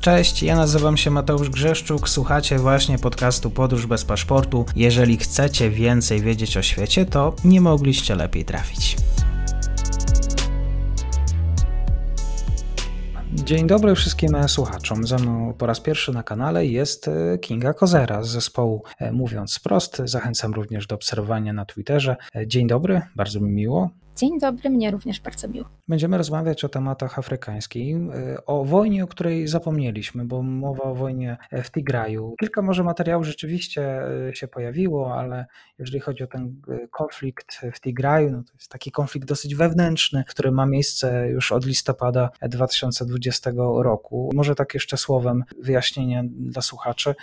Cześć, ja nazywam się Mateusz Grzeszczuk, słuchacie właśnie podcastu Podróż bez paszportu. Jeżeli chcecie więcej wiedzieć o świecie, to nie mogliście lepiej trafić. Dzień dobry wszystkim słuchaczom. Ze mną po raz pierwszy na kanale jest e, Kinga Kozera z zespołu e, Mówiąc Prost. Zachęcam również do obserwowania na Twitterze. E, dzień dobry, bardzo mi miło. Dzień dobry, mnie również bardzo miło. Będziemy rozmawiać o tematach afrykańskich, y, o wojnie, o której zapomnieliśmy, bo mowa o wojnie w Tigraju. Kilka może materiałów rzeczywiście y, się pojawiło, ale jeżeli chodzi o ten y, konflikt w Tigraju, no to jest taki konflikt dosyć wewnętrzny, który ma miejsce już od listopada 2020 roku. Może tak jeszcze słowem wyjaśnienie dla słuchaczy,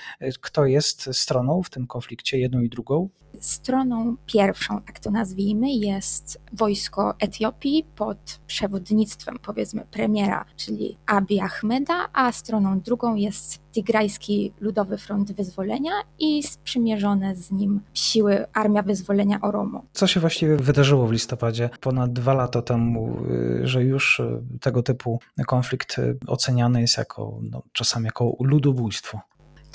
kto jest stroną w tym konflikcie, jedną i drugą? Stroną pierwszą, tak to nazwijmy, jest wojsko Etiopii pod przewodnictwem, powiedzmy, premiera, czyli Abiy Ahmeda, a stroną drugą jest Tigrajski Ludowy Front Wyzwolenia i sprzymierzone z nim siły Armia Wyzwolenia Oromo. Co się właściwie wydarzyło w listopadzie? Ponad dwa lata temu, y, że już y, tego typu konflikt y, oceniany jest jako no, czasami jako ludobójstwo.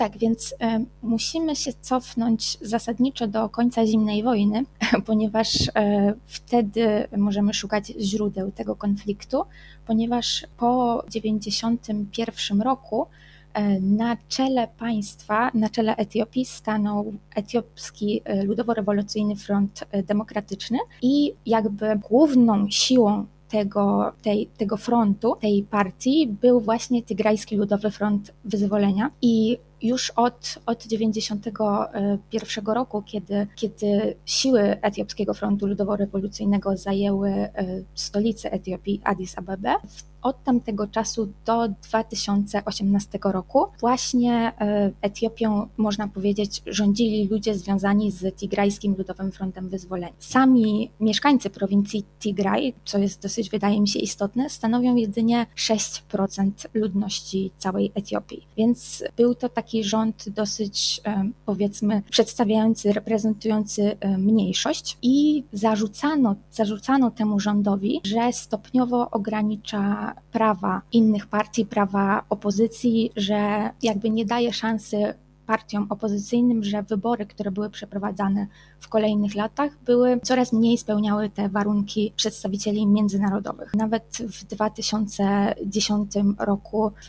Tak, więc e, musimy się cofnąć zasadniczo do końca zimnej wojny, ponieważ e, wtedy możemy szukać źródeł tego konfliktu, ponieważ po 1991 roku e, na czele państwa, na czele Etiopii stanął Etiopski Ludowo-Rewolucyjny Front Demokratyczny i jakby główną siłą tego, tej, tego frontu, tej partii był właśnie Tygrajski Ludowy Front Wyzwolenia i już od, od 91 roku, kiedy, kiedy siły Etiopskiego Frontu Ludowo-Rewolucyjnego zajęły e, stolicę Etiopii, Addis Abebę, od tamtego czasu do 2018 roku właśnie e, Etiopią, można powiedzieć, rządzili ludzie związani z Tigrajskim Ludowym Frontem Wyzwolenia. Sami mieszkańcy prowincji Tigraj, co jest dosyć, wydaje mi się, istotne, stanowią jedynie 6% ludności całej Etiopii. Więc był to taki rząd dosyć, e, powiedzmy, przedstawiający, reprezentujący e, mniejszość i zarzucano, zarzucano temu rządowi, że stopniowo ogranicza prawa innych partii, prawa opozycji, że jakby nie daje szansy partiom opozycyjnym, że wybory, które były przeprowadzane w kolejnych latach, były coraz mniej spełniały te warunki przedstawicieli międzynarodowych. Nawet w 2010 roku w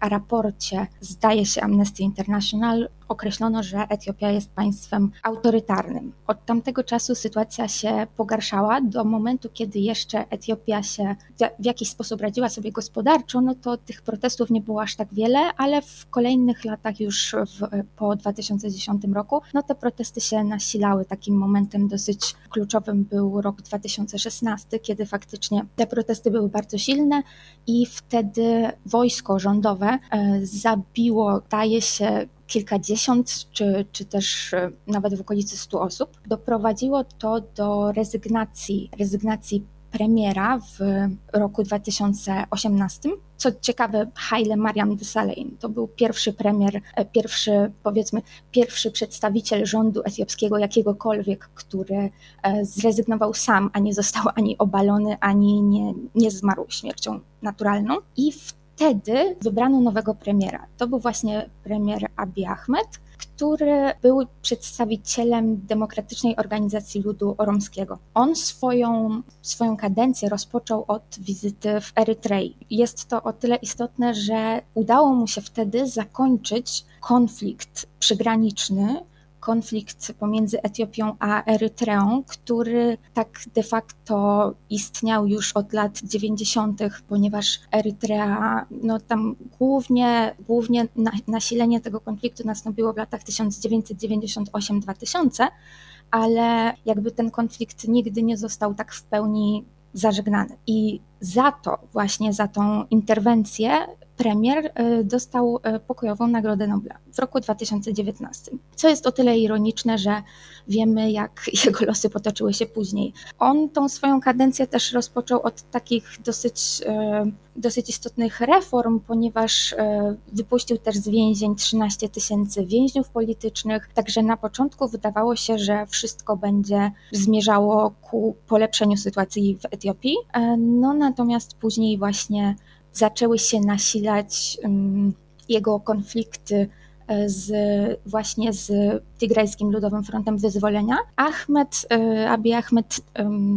raporcie, zdaje się, Amnesty International określono, że Etiopia jest państwem autorytarnym. Od tamtego czasu sytuacja się pogarszała do momentu, kiedy jeszcze Etiopia się w jakiś sposób radziła sobie gospodarczo, no to tych protestów nie było aż tak wiele, ale w kolejnych latach już w, po 2010 roku, no te protesty się nasilały. Takim momentem dosyć kluczowym był rok 2016, kiedy faktycznie te protesty były bardzo silne i wtedy wojsko rządowe e, zabiło, daje się, kilkadziesiąt, czy, czy też e, nawet w okolicy stu osób. Doprowadziło to do rezygnacji, rezygnacji premiera w roku 2018. Co ciekawe, Haile Mariam Desalegn to był pierwszy premier, e, pierwszy, powiedzmy, pierwszy przedstawiciel rządu etiopskiego jakiegokolwiek, który e, zrezygnował sam, a nie został ani obalony, ani nie, nie zmarł śmiercią naturalną. I w wtedy wybrano nowego premiera. To był właśnie premier Abiy Ahmed, który był przedstawicielem Demokratycznej Organizacji Ludu Oromskiego. On swoją, swoją kadencję rozpoczął od wizyty w Erytrei. Jest to o tyle istotne, że udało mu się wtedy zakończyć konflikt przygraniczny konflikt pomiędzy Etiopią a Erytreą, który tak de facto istniał już od lat 90., ponieważ Erytrea, no tam głównie, głównie nasilenie tego konfliktu nastąpiło w latach 1998-2000, ale jakby ten konflikt nigdy nie został tak w pełni zażegnany. I za to, właśnie za tą interwencję, premier y, dostał y, pokojową Nagrodę Nobla w roku 2019. Co jest o tyle ironiczne, że wiemy, jak jego losy potoczyły się później. On tą swoją kadencję też rozpoczął od takich dosyć, y, dosyć istotnych reform, ponieważ wypuścił też z więzień 13 tysięcy więźniów politycznych, także na początku wydawało się, że wszystko będzie zmierzało ku polepszeniu sytuacji w Etiopii. No natomiast później właśnie zaczęły się nasilać jego konflikty E, z, właśnie z Tigrajskim Ludowym Frontem Wyzwolenia. Ahmed, e, Abiy Ahmed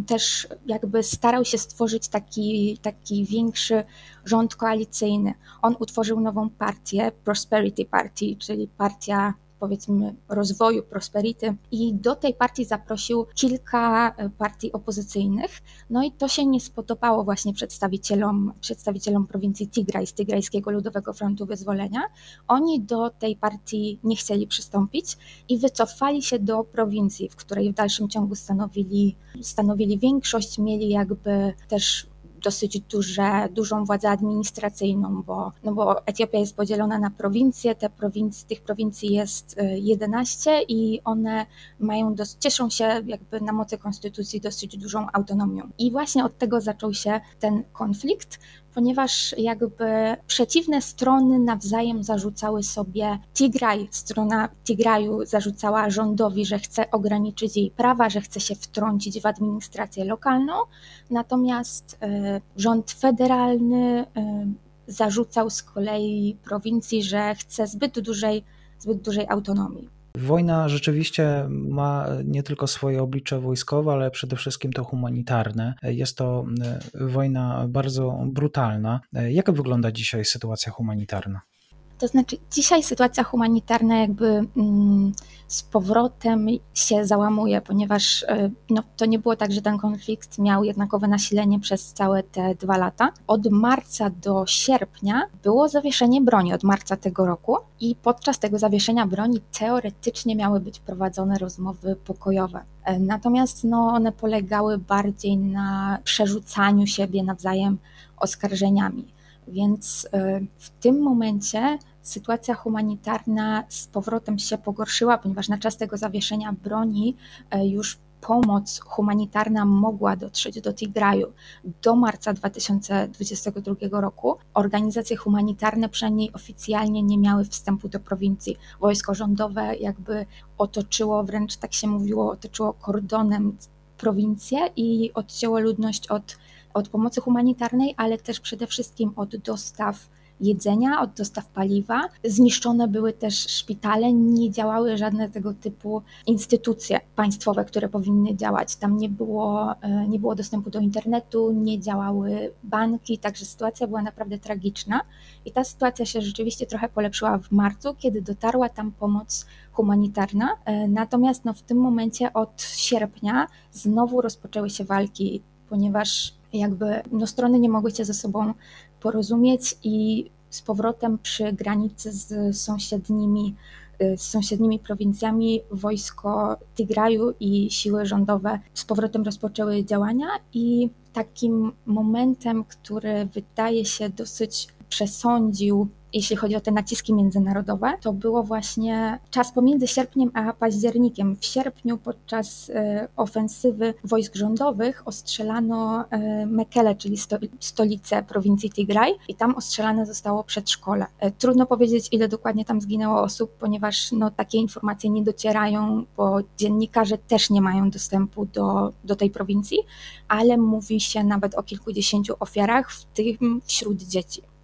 też jakby starał się stworzyć taki, taki większy rząd koalicyjny. On utworzył nową partię, Prosperity Party, czyli partia powiedzmy rozwoju, prosperity i do tej partii zaprosił kilka e, partii opozycyjnych. No i to się nie spodobało właśnie przedstawicielom, przedstawicielom prowincji Tigraj, z Tigrajskiego Ludowego Frontu Wyzwolenia. Oni do tej partii nie chcieli przystąpić i wycofali się do prowincji, w której w dalszym ciągu stanowili, stanowili większość, mieli jakby też dosyć duże, dużą władzę administracyjną, bo, no bo Etiopia jest podzielona na prowincje, te prowinc, tych prowincji jest 11 y, i one mają, cieszą się jakby na mocy konstytucji dosyć dużą autonomią. I właśnie od tego zaczął się ten konflikt, ponieważ jakby przeciwne strony nawzajem zarzucały sobie Tigraj, strona Tigraju zarzucała rządowi, że chce ograniczyć jej prawa, że chce się wtrącić w administrację lokalną, natomiast y, rząd federalny y, zarzucał z kolei prowincji, że chce zbyt dużej, zbyt dużej autonomii. Wojna rzeczywiście ma nie tylko swoje oblicze wojskowe, ale przede wszystkim to humanitarne. Jest to e, wojna bardzo brutalna. E, jak wygląda dzisiaj sytuacja humanitarna? To znaczy, dzisiaj sytuacja humanitarna jakby mm, z powrotem się załamuje, ponieważ e, no, to nie było tak, że ten konflikt miał jednakowe nasilenie przez całe te dwa lata. Od marca do sierpnia było zawieszenie broni, od marca tego roku, i podczas tego zawieszenia broni teoretycznie miały być prowadzone rozmowy pokojowe. E, natomiast no, one polegały bardziej na przerzucaniu siebie nawzajem oskarżeniami. Więc e, w tym momencie sytuacja humanitarna z powrotem się pogorszyła, ponieważ na czas tego zawieszenia broni e, już pomoc humanitarna mogła dotrzeć do Tigraju do marca 2022 roku. Organizacje humanitarne, przynajmniej oficjalnie, nie miały wstępu do prowincji. Wojsko rządowe jakby otoczyło, wręcz tak się mówiło, otoczyło kordonem prowincję i odcięło ludność od od pomocy humanitarnej, ale też przede wszystkim od dostaw jedzenia, od dostaw paliwa. Zniszczone były też szpitale, nie działały żadne tego typu instytucje państwowe, które powinny działać. Tam nie było, e, nie było dostępu do internetu, nie działały banki, także sytuacja była naprawdę tragiczna. I ta sytuacja się rzeczywiście trochę polepszyła w marcu, kiedy dotarła tam pomoc humanitarna. E, natomiast no, w tym momencie od sierpnia znowu rozpoczęły się walki, ponieważ jakby no, strony nie mogły się ze sobą porozumieć i z powrotem przy granicy z sąsiednimi, y, z sąsiednimi prowincjami wojsko Tigraju i siły rządowe z powrotem rozpoczęły działania i takim momentem, który wydaje się dosyć przesądził jeśli chodzi o te naciski międzynarodowe, to było właśnie czas pomiędzy sierpniem a październikiem. W sierpniu podczas e, ofensywy wojsk rządowych ostrzelano e, Mekele, czyli stolicę prowincji Tigraj i tam ostrzelane zostało przedszkole. E, trudno powiedzieć, ile dokładnie tam zginęło osób, ponieważ no, takie informacje nie docierają, bo dziennikarze też nie mają dostępu do, do tej prowincji, ale mówi się nawet o kilkudziesięciu ofiarach, w tym wśród dzieci.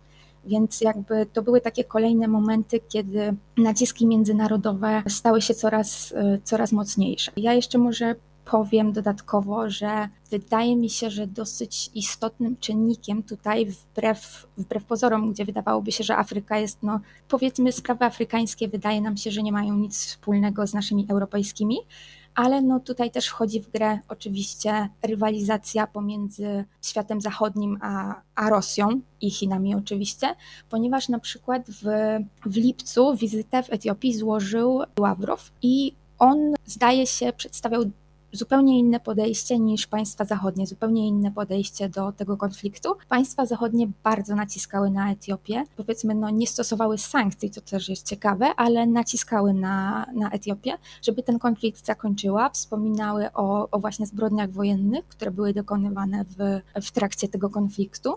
Więc jakby to były takie kolejne momenty, kiedy naciski międzynarodowe stały się coraz, e, coraz mocniejsze. Ja jeszcze może powiem dodatkowo, że wydaje mi się, że dosyć istotnym czynnikiem tutaj, wbrew, wbrew pozorom, gdzie wydawałoby się, że Afryka jest, no powiedzmy, sprawy afrykańskie wydaje nam się, że nie mają nic wspólnego z naszymi europejskimi, ale no tutaj też wchodzi w grę oczywiście rywalizacja pomiędzy światem zachodnim a, a Rosją i Chinami oczywiście, ponieważ na przykład w, w lipcu wizytę w Etiopii złożył Ławrow i on zdaje się przedstawiał zupełnie inne podejście niż państwa zachodnie, zupełnie inne podejście do tego konfliktu. Państwa zachodnie bardzo naciskały na Etiopię, powiedzmy, no nie stosowały sankcji, co też jest ciekawe, ale naciskały na, na Etiopię, żeby ten konflikt zakończyła. Wspominały o, o właśnie zbrodniach wojennych, które były dokonywane w, w trakcie tego konfliktu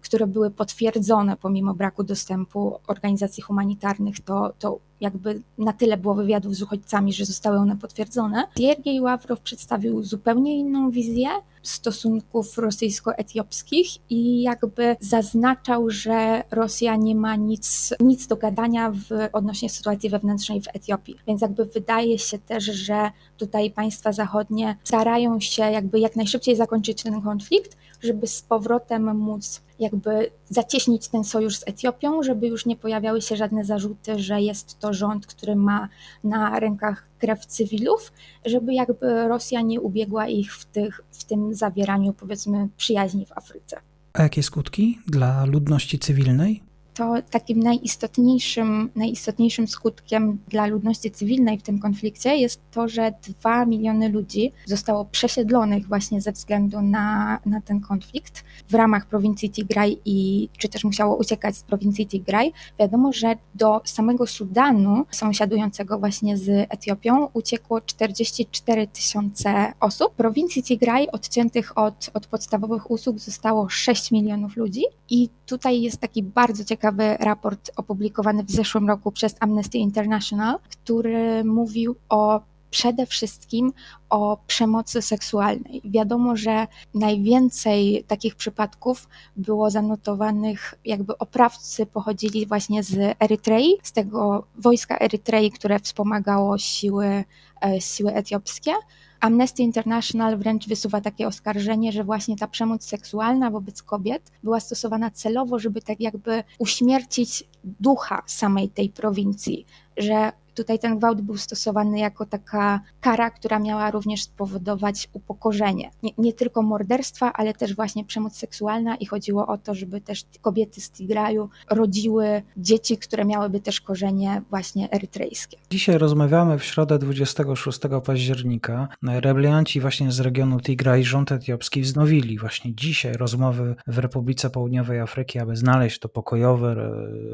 które były potwierdzone pomimo braku dostępu organizacji humanitarnych, to, to jakby na tyle było wywiadów z uchodźcami, że zostały one potwierdzone. Siergiej Ławrow przedstawił zupełnie inną wizję stosunków rosyjsko-etiopskich i jakby zaznaczał, że Rosja nie ma nic, nic do gadania w, odnośnie sytuacji wewnętrznej w Etiopii. Więc jakby wydaje się też, że tutaj państwa zachodnie starają się jakby jak najszybciej zakończyć ten konflikt, żeby z powrotem móc jakby zacieśnić ten sojusz z Etiopią, żeby już nie pojawiały się żadne zarzuty, że jest to rząd, który ma na rękach krew cywilów, żeby jakby Rosja nie ubiegła ich w, tych, w tym zawieraniu powiedzmy przyjaźni w Afryce. A jakie skutki dla ludności cywilnej? To takim najistotniejszym, najistotniejszym skutkiem dla ludności cywilnej w tym konflikcie jest to, że dwa miliony ludzi zostało przesiedlonych właśnie ze względu na, na ten konflikt w ramach prowincji Tigray i czy też musiało uciekać z prowincji Tigray. Wiadomo, że do samego Sudanu, sąsiadującego właśnie z Etiopią, uciekło 44 tysiące osób. W prowincji Tigray odciętych od, od podstawowych usług zostało 6 milionów ludzi i tutaj jest taki bardzo ciekawy ciekawy raport opublikowany w zeszłym roku przez Amnesty International, który mówił o przede wszystkim o przemocy seksualnej. Wiadomo, że najwięcej takich przypadków było zanotowanych, jakby oprawcy pochodzili właśnie z Erytrei, z tego wojska Erytrei, które wspomagało siły, e, siły etiopskie. Amnesty International wręcz wysuwa takie oskarżenie, że właśnie ta przemoc seksualna wobec kobiet była stosowana celowo, żeby tak jakby uśmiercić ducha samej tej prowincji, że Tutaj ten gwałt był stosowany jako taka kara, która miała również spowodować upokorzenie. Nie, nie, tylko morderstwa, ale też właśnie przemoc seksualna i chodziło o to, żeby też kobiety z Tigraju rodziły dzieci, które miałyby też korzenie właśnie erytrejskie. Dzisiaj rozmawiamy w środę 26 października. Rebelianci właśnie z regionu Tigraj, rząd etiopski wznowili właśnie dzisiaj rozmowy w Republice Południowej Afryki, aby znaleźć to pokojowe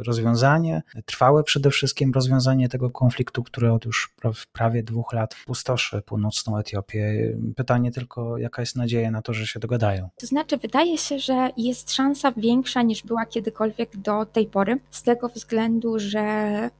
rozwiązanie, trwałe przede wszystkim rozwiązanie tego konfliktu konfliktu, który od już prawie dwóch lat pustoszy północną Etiopię. Pytanie tylko, jaka jest nadzieja na to, że się dogadają? To znaczy, wydaje się, że jest szansa większa niż była kiedykolwiek do tej pory, z tego względu, że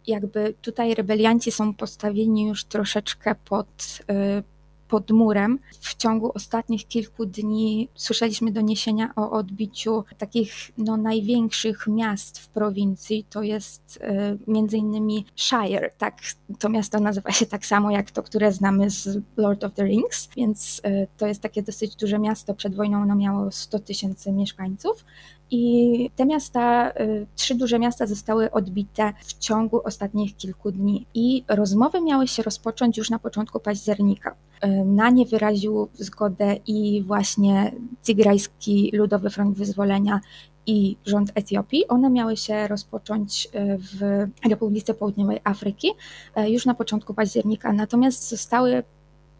jakby tutaj rebelianci są postawieni już troszeczkę pod y, pod murem. W ciągu ostatnich kilku dni słyszeliśmy doniesienia o odbiciu takich no, największych miast w prowincji. To jest y, między innymi Shire, tak, to miasto nazywa się tak samo jak to, które znamy z Lord of the Rings, więc y, to jest takie dosyć duże miasto. Przed wojną ono miało 100 tysięcy mieszkańców. I te miasta, y, trzy duże miasta zostały odbite w ciągu ostatnich kilku dni. I rozmowy miały się rozpocząć już na początku października. Y, na nie wyraził zgodę i właśnie Tigrajski Ludowy Front Wyzwolenia i rząd Etiopii. One miały się rozpocząć y, w Republice Południowej Afryki już na początku października, natomiast zostały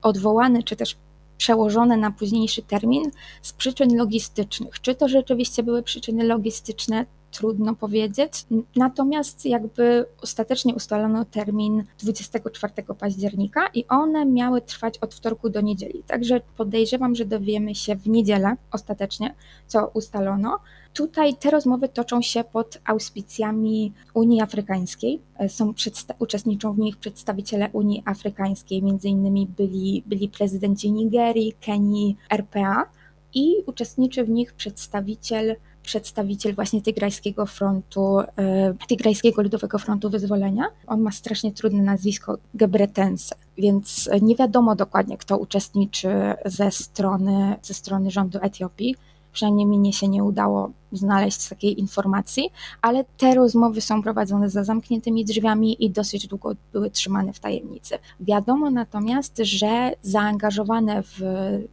odwołane czy też przełożone na późniejszy termin z przyczyn logistycznych. Czy to rzeczywiście były przyczyny logistyczne? Trudno powiedzieć. Natomiast jakby ostatecznie ustalono termin 24 października i one miały trwać od wtorku do niedzieli. Także podejrzewam, że dowiemy się w niedzielę ostatecznie, co ustalono. Tutaj te rozmowy toczą się pod auspicjami Unii Afrykańskiej. Są uczestniczą w nich przedstawiciele Unii Afrykańskiej, między innymi byli, byli prezydenci Nigerii, Kenii, RPA i uczestniczy w nich przedstawiciel przedstawiciel właśnie Tygrajskiego Frontu, e, Tygrajskiego Ludowego Frontu Wyzwolenia. On ma strasznie trudne nazwisko Gebretense, więc nie wiadomo dokładnie, kto uczestniczy ze strony, ze strony rządu Etiopii przynajmniej mnie się nie udało znaleźć takiej informacji, ale te rozmowy są prowadzone za zamkniętymi drzwiami i dosyć długo były trzymane w tajemnicy. Wiadomo natomiast, że zaangażowane w,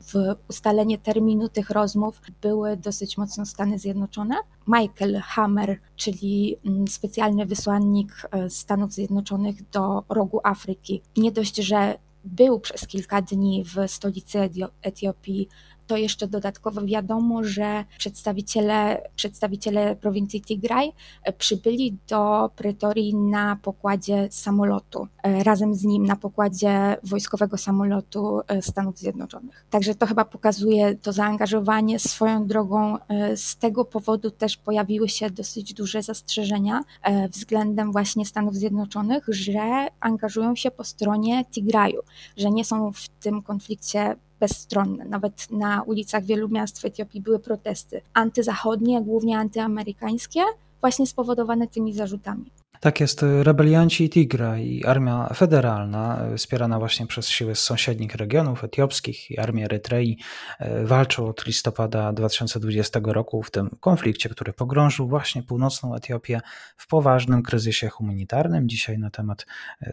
w ustalenie terminu tych rozmów były dosyć mocno Stany Zjednoczone. Michael Hammer, czyli mm, specjalny wysłannik e, Stanów Zjednoczonych do rogu Afryki, nie dość, że był przez kilka dni w stolicy Etiopii to jeszcze dodatkowo wiadomo, że przedstawiciele, przedstawiciele prowincji Tigray e, przybyli do Pretorii na pokładzie samolotu, e, razem z nim na pokładzie wojskowego samolotu e, Stanów Zjednoczonych. Także to chyba pokazuje to zaangażowanie swoją drogą. Z tego powodu też pojawiły się dosyć duże zastrzeżenia względem właśnie Stanów Zjednoczonych, że angażują się po stronie Tigraju, że nie są w tym konflikcie bezstronne. Nawet na ulicach wielu miast w Etiopii były protesty antyzachodnie, głównie antyamerykańskie, właśnie spowodowane tymi zarzutami. Tak jest, rebelianci Tigra i armia federalna, e, wspierana właśnie przez siły z sąsiednich regionów etiopskich i armię Erytrei, e, walczą od listopada 2020 roku w tym konflikcie, który pogrążył właśnie północną Etiopię w poważnym kryzysie humanitarnym. Dzisiaj na temat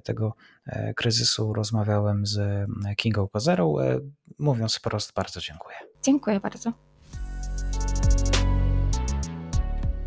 tego kryzysu rozmawiałem z Kingą Kozerą. Mówiąc wprost, bardzo dziękuję. Dziękuję bardzo.